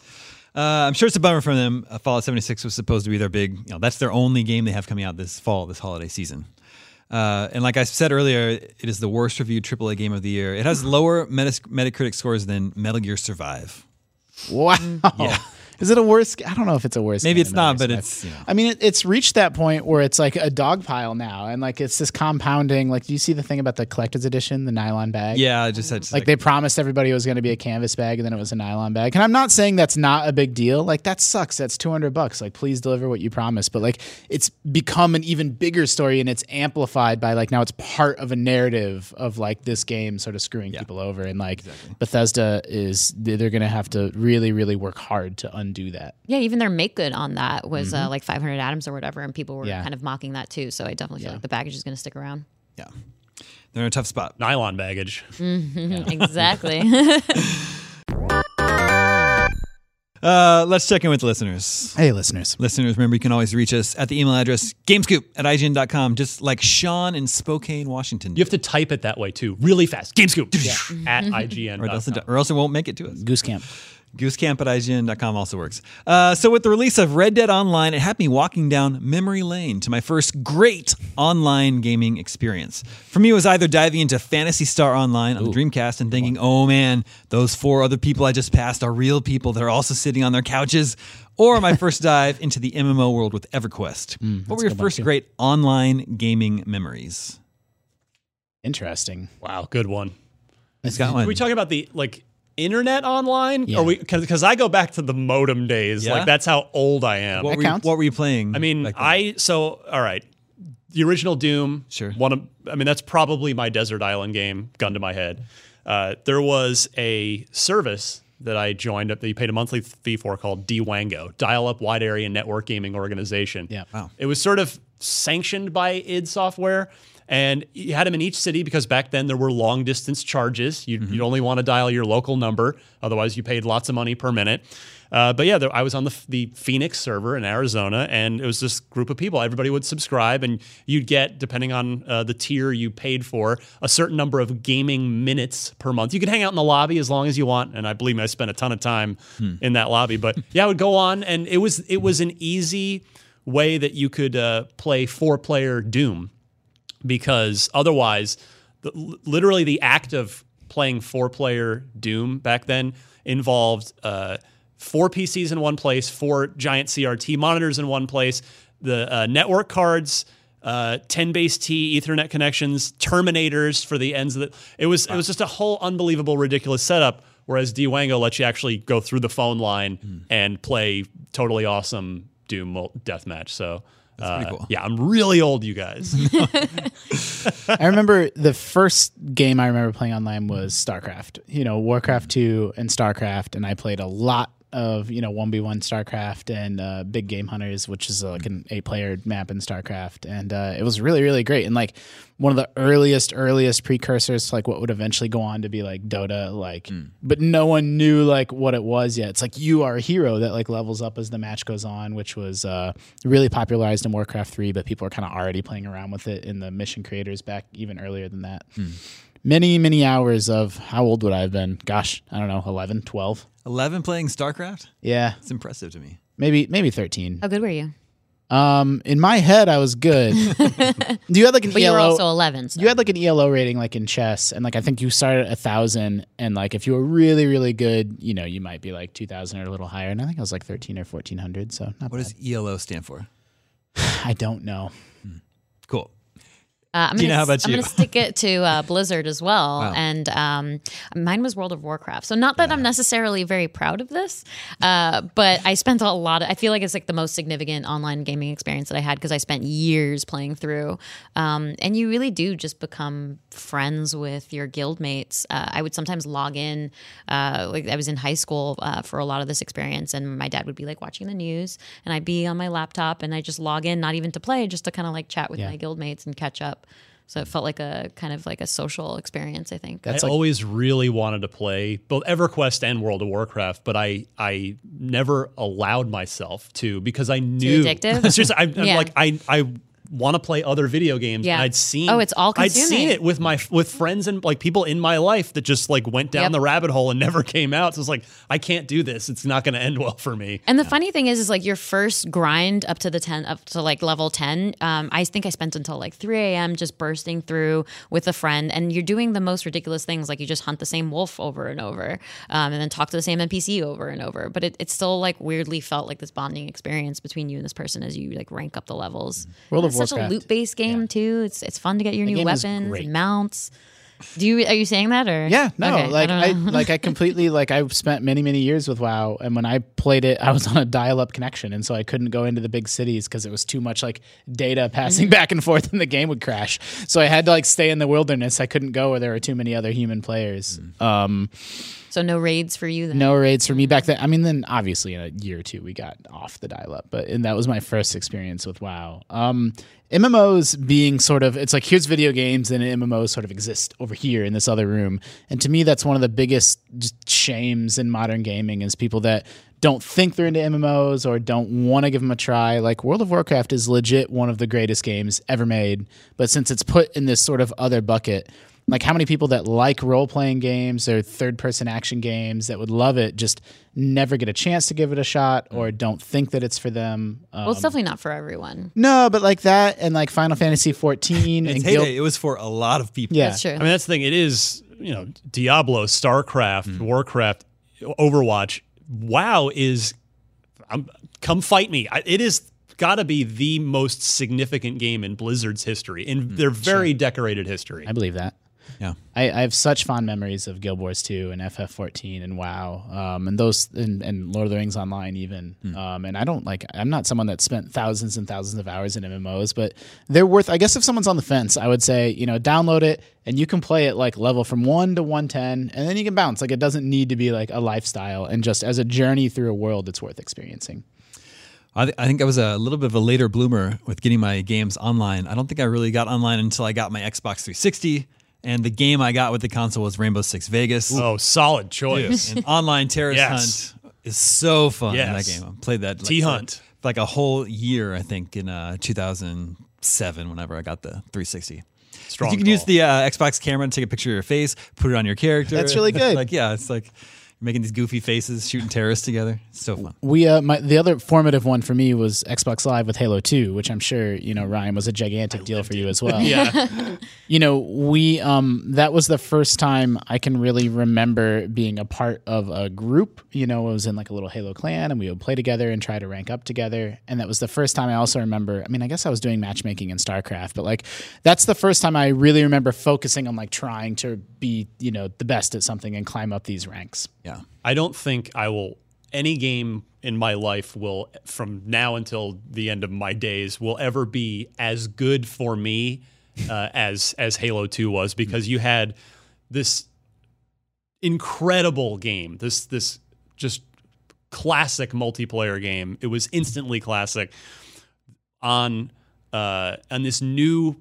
Uh, I'm sure it's a bummer for them. Uh, Fallout 76 was supposed to be their big, you know, that's their only game they have coming out this fall, this holiday season. Uh, and like I said earlier, it is the worst reviewed AAA game of the year. It has lower Metacritic scores than Metal Gear Survive. Wow. Is it a worse? I don't know if it's a worse. Maybe it's not, but it's, you know. I mean, it, it's reached that point where it's like a dog pile now, and like it's this compounding. Like, do you see the thing about the collector's edition, the nylon bag? Yeah, I just had to Like they promised everybody it was going to be a canvas bag, and then it was a nylon bag. And I'm not saying that's not a big deal. Like that sucks. That's 200 bucks. Like please deliver what you promised. But like it's become an even bigger story, and it's amplified by like now it's part of a narrative of like this game sort of screwing people over. And like Bethesda is they're going to have to really really work hard to undo that. Yeah, even their make good on that was uh, like 500 atoms or whatever, and people were Yeah. kind of mocking that too. So I definitely feel like the baggage is going to stick around. yeah. They're in a tough spot. nylon baggage. exactly. Uh, let's check in with the listeners. Hey listeners, Listeners, remember you can always reach us at the email address gamescoop at IGN.com, just like Sean in Spokane, Washington. You have to type it that way too, really fast. Gamescoop at IGN. or, else it, or else it won't make it to us. Goose Camp. Goosecamp at IGN.com also works. Uh, so, with the release of Red Dead Online, it had me walking down memory lane to my first great online gaming experience. For me, it was either diving into Phantasy Star Online on the Dreamcast and thinking, oh man, those four other people I just passed are real people that are also sitting on their couches, or my first dive into the MMO world with EverQuest. what were your first great online gaming memories? Interesting. Wow, good one. It's got one. Are we talking about the like internet online? Yeah. Or we because I go back to the modem days. Yeah? Like that's how old I am. what, were you, what were you playing? I mean. I so all right. The original Doom, Sure. One of, I mean, that's probably my desert island game. Gun to my head. Uh, there was a service that I joined up that you paid a monthly fee for called DWANGO, Dial Up Wide Area Network Gaming Organization. Yeah. Wow. It was sort of sanctioned by id Software. And you had them in each city because back then there were long distance charges. You'd, you'd only want to dial your local number, otherwise you paid lots of money per minute. Uh, but yeah, there, I was on the, the Phoenix server in Arizona, and it was this group of people. Everybody would subscribe, and you'd get, depending on uh, the tier you paid for, a certain number of gaming minutes per month. You could hang out in the lobby as long as you want, and I believe me, I spent a ton of time in that lobby. But yeah, I would go on, and it was it was an easy way that you could uh, play four player Doom because otherwise, the, literally the act of playing four player Doom back then involved uh, four PCs in one place, four giant CRT monitors in one place, the uh, network cards. uh, 10 base T Ethernet connections, terminators for the ends of the. It was it was just a whole unbelievable, ridiculous setup. Whereas Dwango lets you actually go through the phone line Hmm. and play totally awesome Doom deathmatch. So. Uh, pretty cool. Yeah, I'm really old, you guys. I remember the first game I remember playing online was StarCraft. You know, Warcraft 2 and StarCraft, and I played a lot of, you know, 1v1 StarCraft and uh, Big Game Hunters, which is uh, like an eight player map in StarCraft. And uh, it was really, really great. And like one of the earliest, earliest precursors to like what would eventually go on to be like Dota, like, but no one knew like what it was yet. It's like you are a hero that like levels up as the match goes on, which was uh, really popularized in Warcraft 3, but people are kind of already playing around with it in the mission creators back even earlier than that. Many, many hours of how old would I have been? Gosh, I don't know, 11, 12. 11 playing StarCraft? Yeah, It's impressive to me. maybe maybe 13. How good were you? Um, in my head, I was good. you had like an But you were ELO. also 11. So. you had like an ELO rating like in chess, and like I think you started at a thousand, and like if you were really really good, you know, you might be like two thousand or a little higher. And I think I was like thirteen or fourteen hundred. So not What bad. does ELO stand for? I don't know. Cool. Uh, I'm gonna, how about I'm going to stick it to uh, Blizzard as well, Wow. and um, mine was World of Warcraft. So not that I'm necessarily very proud of this, uh, but I spent a lot. Of, I feel like it's like the most significant online gaming experience that I had because I spent years playing through, um, and you really do just become friends with your guild mates. Uh, I would sometimes log in, uh, like I was in high school uh, for a lot of this experience, and my dad would be like watching the news, and I'd be on my laptop, and I just log in, not even to play, just to kind of like chat with Yeah. my guild mates and catch up. So it felt like a kind of like a social experience, I think. That's I like always really wanted to play both EverQuest and World of Warcraft, but I I never allowed myself to because I knew addictive? Seriously, I, I'm Yeah. like I I want to play other video games. Yeah. and I'd seen Oh, it's all consuming. I'd seen it with my with friends and like people in my life that just like went down Yep. the rabbit hole and never came out. So it's like I can't do this. It's not going to end well for me. And the funny thing is, is like your first grind up to the ten, up to like level ten. Um, I think I spent until like three a.m. just bursting through with a friend, and you're doing the most ridiculous things, like you just hunt the same wolf over and over, um, and then talk to the same NPC over and over. But it, it still like weirdly felt like this bonding experience between you and this person as you like rank up the levels. World of it's such a loot based game too. It's it's fun to get your new game weapons and mounts. Do you are you saying that or Yeah, no, Okay, like don't I, like I completely like I spent many many years with WoW, and when I played it, I was on a dial-up connection, and so I couldn't go into the big cities because it was too much like data passing Mm-hmm. back and forth, and the game would crash. So I had to like stay in the wilderness. I couldn't go where there were too many other human players. Um, so no raids for you then? no raids for me back then. I mean, then obviously in a year or two we got off the dial-up, but and that was my first experience with WoW. Um, MMOs being sort of it's like here's video games and MMOs sort of exist over here in this other room, and to me that's one of the biggest shames in modern gaming is people that don't think they're into MMOs or don't want to give them a try. Like World of Warcraft is legit one of the greatest games ever made, but since it's put in this sort of other bucket, like how many people that like role playing games or third person action games that would love it just never get a chance to give it a shot or don't think that it's for them. Um, Well, it's definitely not for everyone. no, but like that and like Final Fantasy 14 and heyday, Guild. it was for a lot of people. Yeah. That's true. I mean, that's the thing. It is, you know, Diablo, StarCraft, Mm-hmm. Warcraft, Overwatch. WoW is, I'm, come fight me. I, it is got to be the most significant game in Blizzard's history, in Mm, their very decorated history. I believe that. Yeah. I, I have such fond memories of Guild Wars 2 and FF14 and WoW, um, and those and, and Lord of the Rings Online even. Um, and I don't like I'm not someone that spent thousands and thousands of hours in MMOs, but they're worth. I guess if someone's on the fence, I would say you know download it and you can play it like level from one to 110, and then you can bounce. Like it doesn't need to be like a lifestyle, and just as a journey through a world, it's worth experiencing. I, th- I think I was a little bit of a later bloomer with getting my games online. I don't think I really got online until I got my Xbox 360. And the game I got with the console was Rainbow Six Vegas. Oh, solid choice. and online terrorist Yes. hunt is so fun in that game. I played that like, T-Hunt. for like a whole year, I think, in uh, 2007, whenever I got the 360. Strong you can use the uh, Xbox camera to take a picture of your face, put it on your character. That's really good. like, yeah, it's like making these goofy faces, shooting terrorists together. It's so fun. We uh, my the other formative one for me was Xbox Live with Halo Two, which I'm sure you know Ryan was a gigantic deal for you as well. Yeah. you know we um that was the first time i can really remember being a part of a group you know it was in like a little halo clan and we would play together and try to rank up together and that was the first time i also remember i mean i guess i was doing matchmaking in starcraft but like that's the first time i really remember focusing on like trying to be you know the best at something and climb up these ranks Yeah. I don't think I will any game in my life will from now until the end of my days will ever be as good for me uh, as as Halo 2 was because you had this incredible game this this just classic multiplayer game it was instantly classic on uh, on this new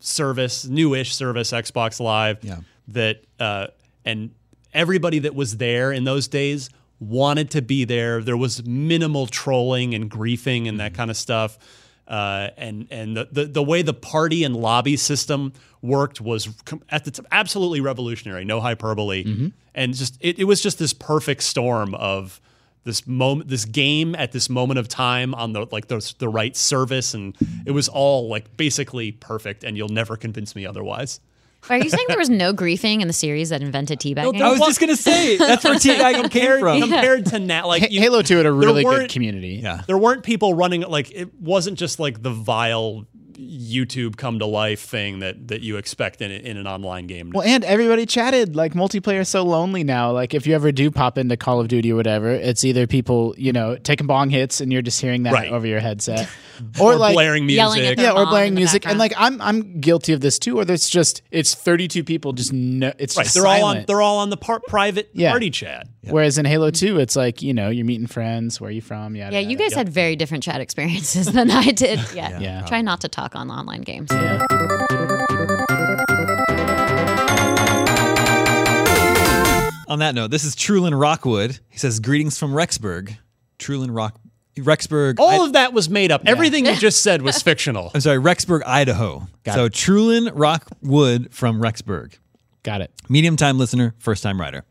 service, newish service, Xbox Live. Yeah. That uh, and everybody that was there in those days wanted to be there. There was minimal trolling and griefing and that kind of stuff. Uh, and and the, the the way the party and lobby system worked was at the t- absolutely revolutionary. No hyperbole, and just it, it was just this perfect storm of this moment this game at this moment of time on the like the, the right service and it was all like basically perfect and you'll never convince me otherwise Are you saying there was no griefing in the series that invented teabagging? I was just gonna say that's where T came from. compared to now like you- halo 2 had a really good community Yeah. there weren't people running like it wasn't just like the vile YouTube come to life thing that that you expect in, in an online game Well, and everybody chatted. Like multiplayer is so lonely now. Like if you ever do pop into Call of Duty or whatever, it's either people, you know, taking bong hits and you're just hearing that Right. over your headset, or, or like blaring music yeah, or mom playing in the music. And like I'm I'm guilty of this too. Or there's just it's 32 people just no. It's right just they're all on they're all on the par- private Yeah. party chat Whereas in Halo 2, it's like you know you're meeting friends. Where are you from? Yada, yeah, you yada. guys had very different chat experiences than I did. Yeah. Yeah. Try not to talk on online games. On that note, this is Trulin Rockwood. He says, "Greetings from Rexburg." Trulin Rock, Rexburg. all I- of that was made up everything you just said was fictional I'm sorry, Rexburg, Idaho. so Trulin Rockwood from Rexburg. Got it. Medium time listener, first time writer.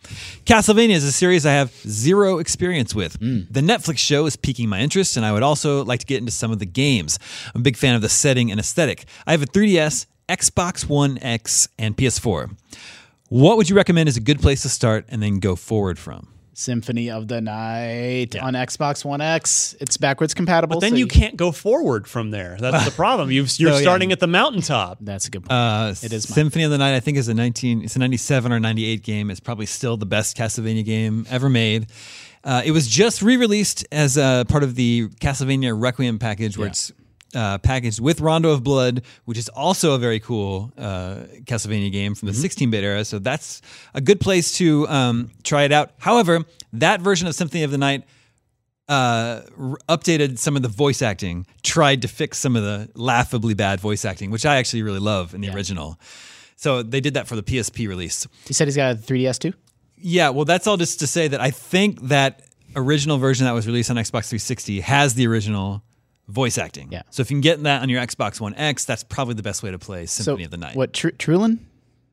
Castlevania is a series I have zero experience with. Hmm. The Netflix show is piquing my interest, and I would also like to get into some of the games. I'm a big fan of the setting and aesthetic. I have a 3DS, Xbox One X, and PS4. What would you recommend is a good place to start and then go forward from? Symphony of the Night on Xbox One X. It's backwards compatible. But then so you can't go forward from there. That's the problem. You've, you're So, yeah. starting at the mountaintop. That's a good point. Uh, It is mine. Symphony of the Night. I think is a 19. It's a 97 or 98 game. It's probably still the best Castlevania game ever made. Uh, it was just re-released as a part of the Castlevania Requiem package, where Yeah. it's uh, packaged with Rondo of Blood, which is also a very cool uh, Castlevania game from the 16-bit era. So that's a good place to um, try it out. However, that version of Symphony of the Night uh, r- updated some of the voice acting, tried to fix some of the laughably bad voice acting, which I actually really love in the original. So they did that for the PSP release. he said he's got a 3DS too. Yeah, well, that's all just to say that I think that original version that was released on Xbox 360 has the original voice acting. Yeah. So if you can get that on your Xbox One X, that's probably the best way to play Symphony so of the Night. what? Tr- Trulin?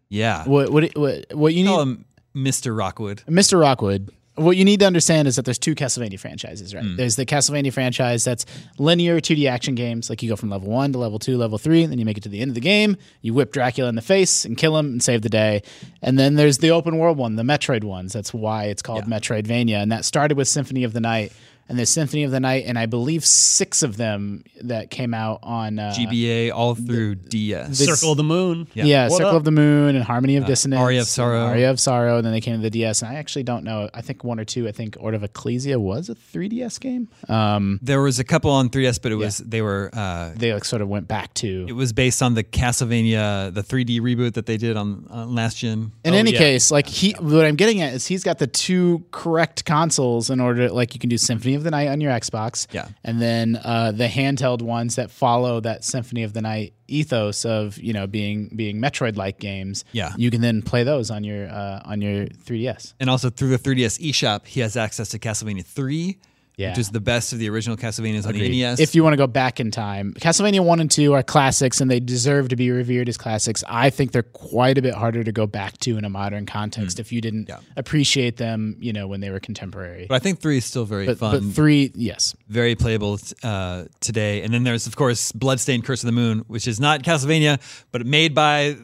Yeah. What? What? What? What you need? Call him Mr. Rockwood. Mr. Rockwood. What you need to understand is that there's two Castlevania franchises, right? Hmm. There's the Castlevania franchise that's linear 2D action games, like you go from level one to level two, level three, and then you make it to the end of the game. You whip Dracula in the face and kill him and save the day. And then there's the open world one, the Metroid ones. That's why it's called Metroidvania, and that started with Symphony of the Night. And the Symphony of the Night, and I believe six of them that came out on uh, GBA all through DS. Circle of the Moon. Yeah, What Circle up? of the Moon and Harmony of Dissonance, Aria of Sorrow. Aria of Sorrow, and then they came to the DS. And I actually don't know. I think one or two. I think Order of Ecclesia was a 3DS game. Um, there was a couple on 3DS, but it was they were uh, they like sort of went back to. it was based on the Castlevania, the 3D reboot that they did on, on last gen. In Oh, any yeah. case, like he, what I'm getting at is he's got the two correct consoles in order. To, Like you can do Symphony of the Night on your Xbox, Yeah. and then uh, the handheld ones that follow that Symphony of the Night ethos of you know being being Metroid-like games. Yeah. you can then play those on your uh, on your 3DS. And also through the 3DS eShop, he has access to Castlevania 3, Yeah. which is the best of the original Castlevanias on the NES. If you want to go back in time, Castlevania 1 and 2 are classics and they deserve to be revered as classics. I think they're quite a bit harder to go back to in a modern context if you didn't Yeah. appreciate them, you know, when they were contemporary. but I think three is still very But, fun. but 3, yes. very playable uh, today. And then there's, of course, Bloodstained Curse of the Moon, which is not Castlevania, but made by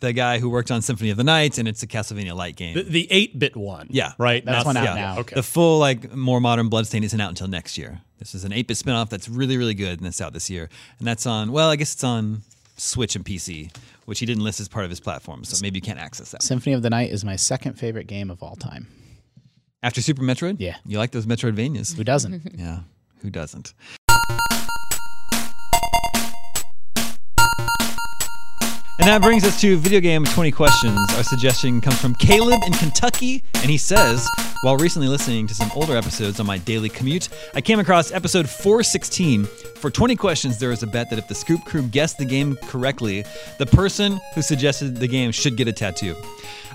the guy who worked on Symphony of the Night, and it's a Castlevania light game. The, the 8-bit one. Yeah. Right? That's Not one the- out yeah, now. Okay. the full, like, more modern Bloodstained isn't out until next year. This is an 8 bit spinoff that's really, really good, and it's out this year. And that's on, well, I guess it's on Switch and PC, which he didn't list as part of his platform, so maybe you can't access that. Symphony of the Night is my second favorite game of all time. After Super Metroid? Yeah. You like those Metroidvanias? Who doesn't? Yeah, who doesn't? And that brings us to video game 20 questions. Our suggestion comes from Caleb in Kentucky, and he says, while recently listening to some older episodes on my daily commute, I came across episode 416. For 20 questions, there was a bet that if the Scoop Crew guessed the game correctly, the person who suggested the game should get a tattoo.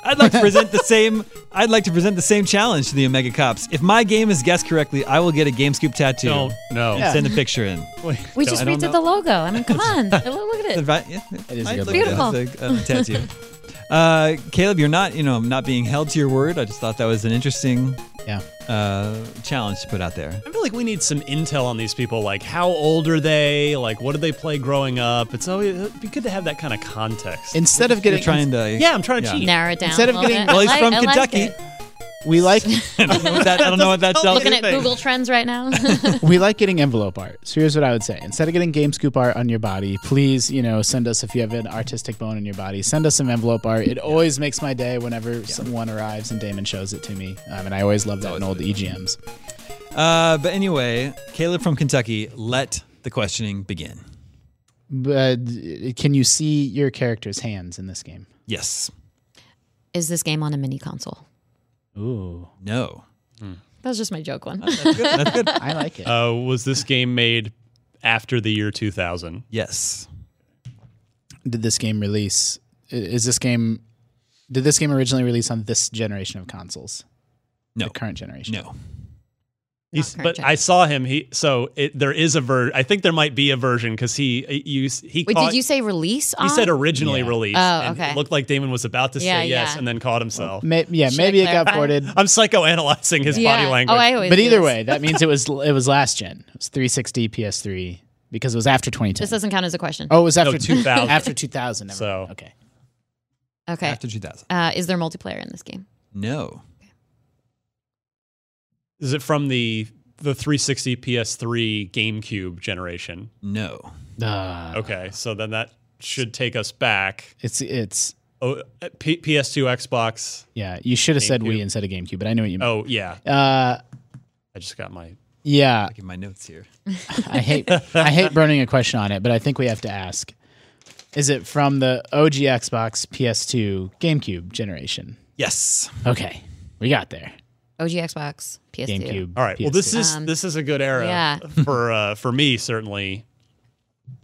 I'd like to present the same. I'd like to present the same challenge to the Omega Cops. If my game is guessed correctly, I will get a Game Scoop tattoo. Don't no. And send a picture in. Wait, We just I redid know. the logo. I mean, come on. Look at it. Right? Yeah, It is a I'd good look logo. at the, uh, tattoo. Uh, Caleb, you're not, you know, not being held to your word. I just thought that was an interesting Yeah. uh, challenge to put out there. I feel like we need some intel on these people. Like, how old are they? Like, what did they play growing up? It's always it'd be good to have that kind of context. Instead of You're getting trying to. yeah, I'm trying to Yeah. cheat. Narrow it down. Instead a of getting- bit. Well, he's from I like Kentucky. it. We like I don't know what that, I don't know what that tells Looking you. at Google Trends right now. we like getting envelope art. So here's what I would say: instead of getting Game Scoop art on your body, please, you know, send us if you have an artistic bone in your body. Send us some envelope art. It always makes my day whenever someone arrives and Damon shows it to me, um, and I always love that in old EGMs. Uh, but anyway, Caleb from Kentucky, let the questioning begin. But uh, can you see your character's hands in this game? Yes. Is this game on a mini console? Ooh, No. That was just my joke one. That's good. That's good. I like it. Uh, was this game made after the year 2000? yes. did this game release? Is this game? Did this game originally release on this generation of consoles? No. The current generation. No. He's, but gen. I saw him. He so it, there is a ver. I think there might be a version because he he used he. Wait, caught, did you say release? On? He said originally Yeah. released. Oh, and okay. It looked like Damon was about to Yeah, say yes yeah. and then caught himself. May, yeah, Should maybe it got clarify? ported. I'm psychoanalyzing his body language. Oh, I always But either way, that means it was it was last gen. It was 360, PS3, because it was after 2010. This doesn't count as a question. oh, it was after No, 2000. After 2000. Never So- mind. okay. okay. After 2000. Uh, is there multiplayer in this game? No. Is it from the the 360 PS3 GameCube generation? No. Uh, Okay, so then that should take us back. it's it's Oh, P- PS2, Xbox. yeah. You should have said GameCube. Wii instead of GameCube, but I know what you mean. Oh yeah, Uh, I just got my. yeah. Look at my notes here. I hate I hate burning a question on it, but I think we have to ask: Is it from the OG Xbox, PS2, GameCube generation? Yes. Okay, we got there. OG Xbox, PS2. GameCube. All right. Well, this PS2. is Um, this is a good era yeah. for uh, for me certainly.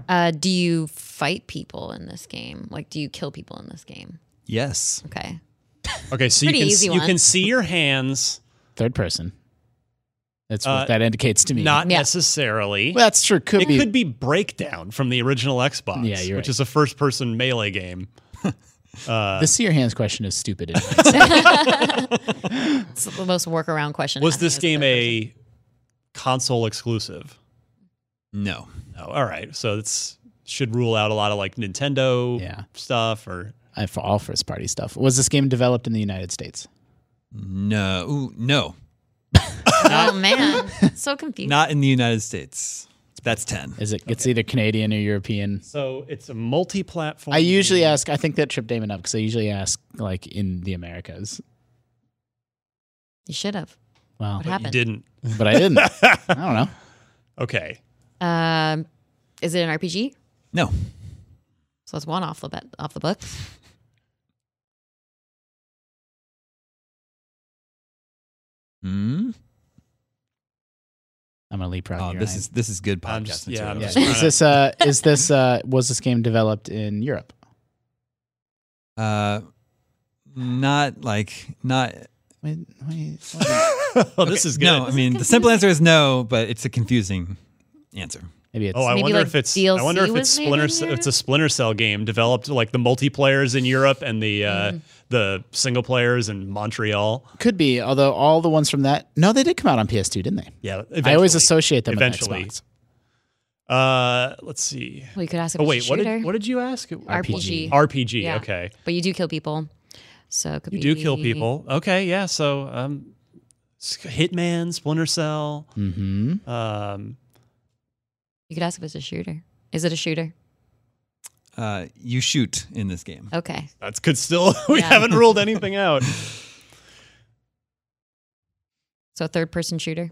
Uh, do you fight people in this game? Like, do you kill people in this game? Yes. Okay. Okay, so you Pretty can easy you one. can see your hands, third person. That's Uh, what that indicates to me. not Yeah. necessarily. well, that's true. Could it be. be. could be Breakdown from the original Xbox, Yeah, you're which right. is a first-person melee game. Uh, the see your hands question is stupid. It's the most workaround question. Was this game third a console exclusive? No. No. All right, so it's should rule out a lot of like Nintendo Yeah. stuff or I for all first party stuff. Was this game developed in the United States? No. Ooh, no. Oh man, so confused. Not in the United States. That's 10. Is it? It's either Canadian or European. so it's a multi-platform. I usually game. ask. I think that tripped Damon up because I usually ask like in the Americas. you should have. Well, What You happened? didn't. but I didn't. I don't know. Okay. Um, is it an RPG? No. So that's one off the bet, off the books. Hmm? I'm gonna leapfrog. Oh, you, this Ryan. is this is good I'm podcast just- yeah. I'm Yeah. just Is this uh is this uh was this game developed in Europe? Uh, not like not Wait, wait, wait. oh, this is good. No, I mean the simple answer is no, but it's a confusing answer. Maybe it's Oh, I Maybe, wonder like, if it's. DLC I wonder if it's Splinter. in Ce- Europe? It's a Splinter Cell game developed like the multiplayers in Europe and the uh, Mm-hmm. the single players in Montreal. could be. Although all the ones from that, no, they did come out on PS2, didn't they? Yeah, I always associate them eventually. with Xbox. Uh, let's see. Well, you could ask Oh wait, a what did what did you ask? RPG. RPG. Yeah. Okay, But you do kill people, so it could you be. do kill people. Okay, yeah. So um, Hitman, Splinter Cell. Mm-hmm. Um, You could ask if it's a shooter. Is it a shooter? Uh, you shoot in this game. Okay. that's good. Still, we Yeah. haven't ruled anything out. So a third person shooter.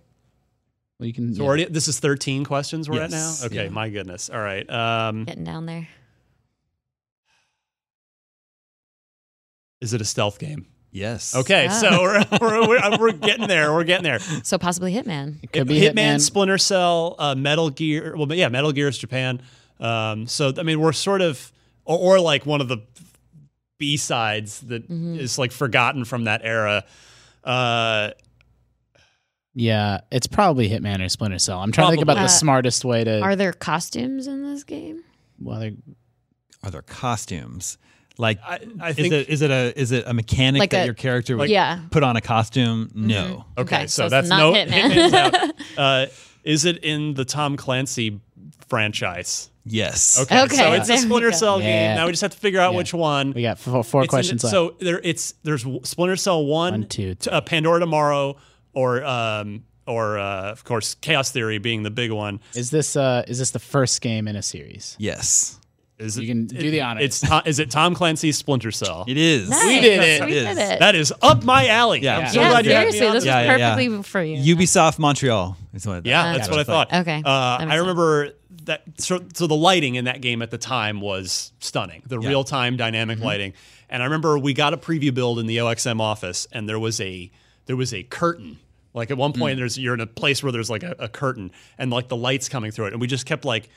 Well, you can. So yeah. already, this is thirteen questions we're at now. Okay, Yeah. my goodness. All right. Um, Getting down there. is it a stealth game? Yes. Okay, Ah. so we're, we're, we're, we're getting there. We're getting there. So possibly Hitman. It could be Hitman, Hitman. Splinter Cell, uh, Metal Gear. Well, yeah, Metal Gear is Japan. Um, so I mean, we're sort of, or, or like one of the B sides that is Mm-hmm. like forgotten from that era. Uh, yeah, it's probably Hitman or Splinter Cell. I'm trying to think about Probably. the Uh, smartest way to. Are there costumes in this game? well, they're- Are there costumes? Like, I, I is it is it a is it a mechanic Like that a- your character would yeah. put on a costume? No. okay, Okay, so, so it's that's not no Hitman. Hitman's out. Uh, is it in the Tom Clancy franchise? Yes. Okay, Okay, so it's a Splinter. Cell Yeah. game. Now we just have to figure out Yeah. which one. we got four, four It's in questions left. So there, it's there's Splinter Cell one, One, two, t- uh, Pandora Tomorrow, or um, or uh, of course Chaos Theory being the big one. is this uh is this the first game in a series? Yes. Is You it, can do the honors. It's to- is it Tom Clancy's Splinter Cell? It is. Nice. We did it. We did it. That is up my alley. Yeah. I'm so yeah, glad you had me seriously, this was Yeah, yeah, yeah. perfectly for you. Ubisoft Montreal is what. Yeah, Uh, that's what I thought. Okay, Uh, I remember that. So, so the lighting in that game at the time was stunning. The real time dynamic Mm-hmm. lighting. And I remember we got a preview build in the OXM office, and there was a there was a curtain. Like at one point, Mm. there's you're in a place where there's like a, a curtain, and like the lights coming through it, and we just kept like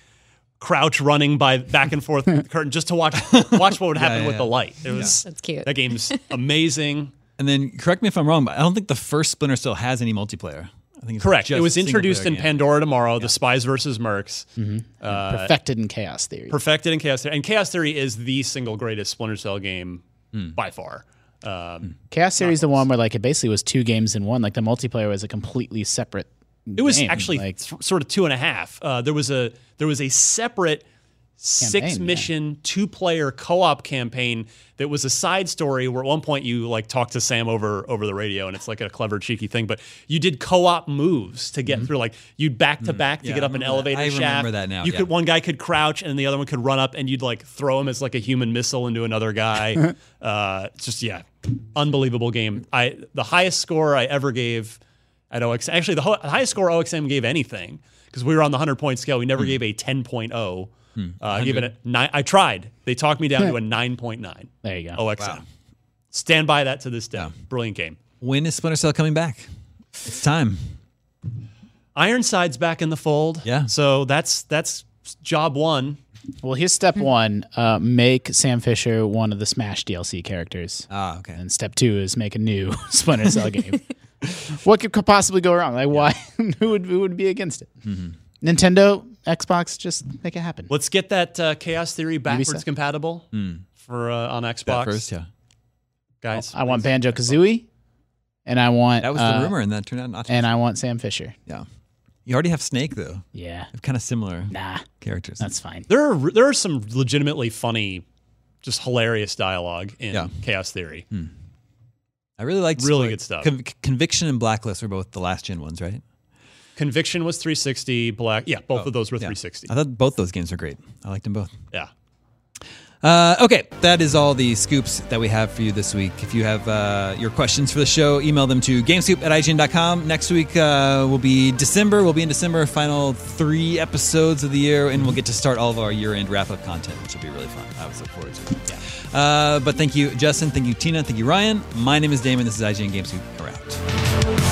crouch running by back and forth the curtain just to watch watch what would happen yeah, with yeah. the light. It was That's cute. that game's amazing. And then correct me if I'm wrong, but I don't think the first Splinter Cell has any multiplayer. I think it's Correct. just It was introduced in game. Pandora Tomorrow, the Spies versus Mercs. Mm-hmm. Uh, perfected in Chaos Theory. perfected in Chaos Theory. And Chaos Theory is the single greatest Splinter Cell game hmm. by far. Um, hmm. Chaos Theory is the one where like it basically was two games in one. Like the multiplayer was a completely separate. It was game. actually like th- sort of two and a half. Uh, there was a there was a separate six yeah. mission two player co op campaign that was a side story where at one point you like talk to Sam over over the radio and it's like a clever cheeky thing. But you did co op moves to get through. Like you'd back to back to get up an remember that. elevator I shaft. remember that now, You yeah. could one guy could crouch and the other one could run up and you'd like throw him as like a human missile into another guy. uh, just yeah, unbelievable game. I the highest score I ever gave at OX. Actually, the ho- highest score OXM gave anything because we were on the hundred point scale. We Hmm. never gave a 10.0. Uh, I gave it nine. I tried. They talked me down to a nine point nine. there you go. OXM. Stand by that to this day. Brilliant game. When is Splinter Cell coming back? It's time. Ironside's back in the fold. Yeah. So that's that's job one. Well, here's step one: uh, make Sam Fisher one of the Smash DLC characters. Ah, okay. And step two is make a new Splinter Cell game. what could, could possibly go wrong? Like, why? who would who would be against it? Nintendo, Xbox, just make it happen. Let's get that uh, Chaos Theory backwards Ubisoft. compatible for uh, on Xbox. That first, yeah. guys. I want Banjo Kazooie, and I want That was uh, the rumor, and that turned out not to. and I want Sam Fisher. yeah. You already have Snake though. Yeah, They're kind of similar nah, characters. that's fine. There are there are some legitimately funny, just hilarious dialogue in Yeah. Chaos Theory. I really liked Really like, good stuff. Con- Conviction and Blacklist were both the last gen ones, right? Conviction was 360. Black, yeah, both of those were Yeah. 360. I thought both those games were great. I liked them both. Yeah. Uh, okay, that is all the scoops that we have for you this week. If you have uh, your questions for the show, email them to gamescoop at IGN.com. Next week uh, will be December. We'll be in December, final three episodes of the year, and we'll get to start all of our year end wrap up content, which will be really fun. I always look forward to it. Yeah. Uh, but thank you, Justin. Thank you, Tina. Thank you, Ryan. My name is Damon. This is IGN Gamescoop. We're out.